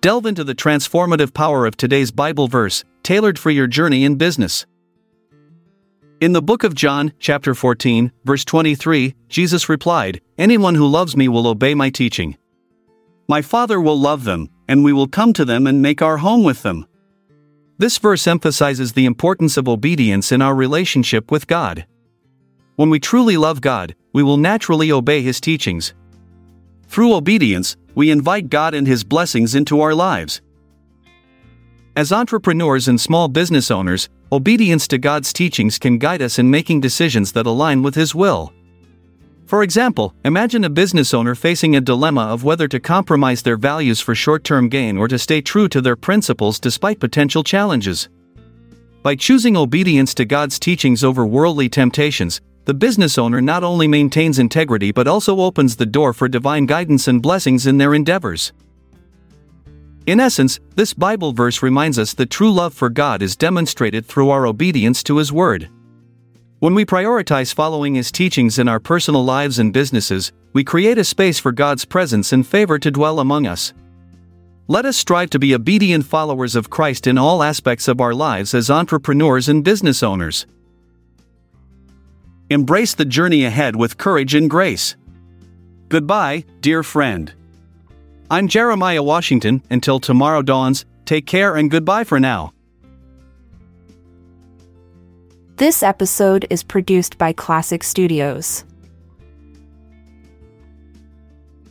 Delve into the transformative power of today's Bible verse, tailored for your journey in business. In the book of John, chapter 14, verse 23, Jesus replied, Anyone who loves me will obey my teaching. My Father will love them, and we will come to them and make our home with them. This verse emphasizes the importance of obedience in our relationship with God. When we truly love God, we will naturally obey His teachings. Through obedience, we invite God and His blessings into our lives. As entrepreneurs and small business owners, obedience to God's teachings can guide us in making decisions that align with His will. For example, imagine a business owner facing a dilemma of whether to compromise their values for short term gain or to stay true to their principles despite potential challenges. By choosing obedience to God's teachings over worldly temptations, the business owner not only maintains integrity but also opens the door for divine guidance and blessings in their endeavors. In essence, this Bible verse reminds us that true love for God is demonstrated through our obedience to His Word. When we prioritize following His teachings in our personal lives and businesses, we create a space for God's presence and favor to dwell among us. Let us strive to be obedient followers of Christ in all aspects of our lives as entrepreneurs and business owners. Embrace the journey ahead with courage and grace. Goodbye, dear friend. I'm Jeremiah Washington. Until tomorrow dawns, take care and goodbye for now. This episode is produced by Klassic Studios.